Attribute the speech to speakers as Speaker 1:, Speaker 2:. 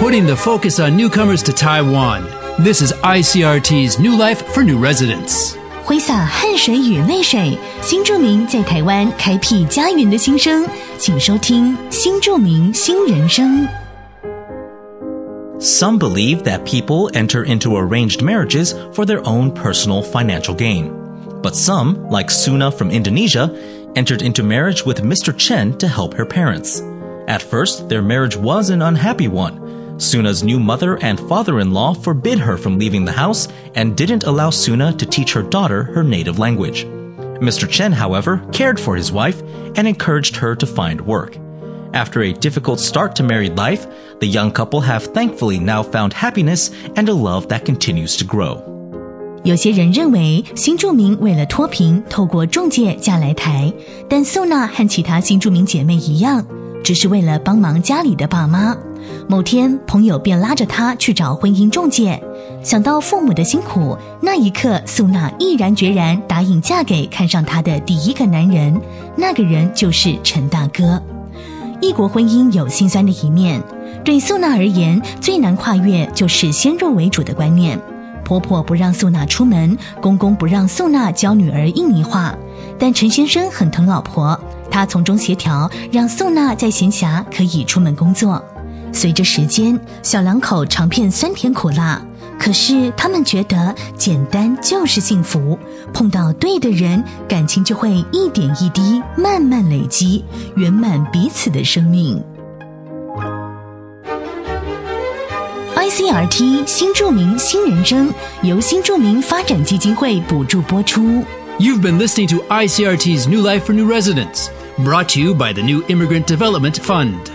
Speaker 1: putting the focus on newcomers to Taiwan. This is ICRT's New Life for New Residents.
Speaker 2: 挥洒汗水与泪水，新住民在台湾开辟家园的心声，请收听《新住民新人生》。
Speaker 3: Some believe that people enter into arranged marriages for their own personal financial gain. But some, like Suna from Indonesia, entered into marriage with Mr. Chen to help her parents. At first, their marriage was an unhappy one. Suna's new mother and father-in-law forbid her from leaving the house and didn't allow Suna to teach her daughter her native language. Mr. Chen, however, cared for his wife and encouraged her to find work. After a difficult start to married life, the young couple have thankfully now found happiness and a love that continues to grow.
Speaker 2: 有些人认为新住民为了脱贫，透过中介嫁来台，但素娜和其他新住民姐妹一样， 只是为了帮忙家里的爸妈。某天，朋友便拉着他去找婚姻中介。想到父母的辛苦，那一刻，素娜毅然决然答应嫁给看上她的第一个男人，那个人就是陈大哥。异国婚姻有心酸的一面，对素娜而言，最难跨越就是先入为主的观念。婆婆不让素娜出门，公公不让素娜教女儿印尼话，但陈先生很疼老婆，他从中协调，让宋娜在闲暇可以出门工作。随着时间，小两口尝遍酸甜苦辣，可是他们觉得简单就是幸福。碰到对的人，感情就会一点一滴慢慢累积，圆满彼此的生命。ICRT 新著名新人生由新著名发展基金会补助播出。
Speaker 1: You've been listening to ICRT's New Life for New Residents, brought to you by the New Immigrant Development Fund.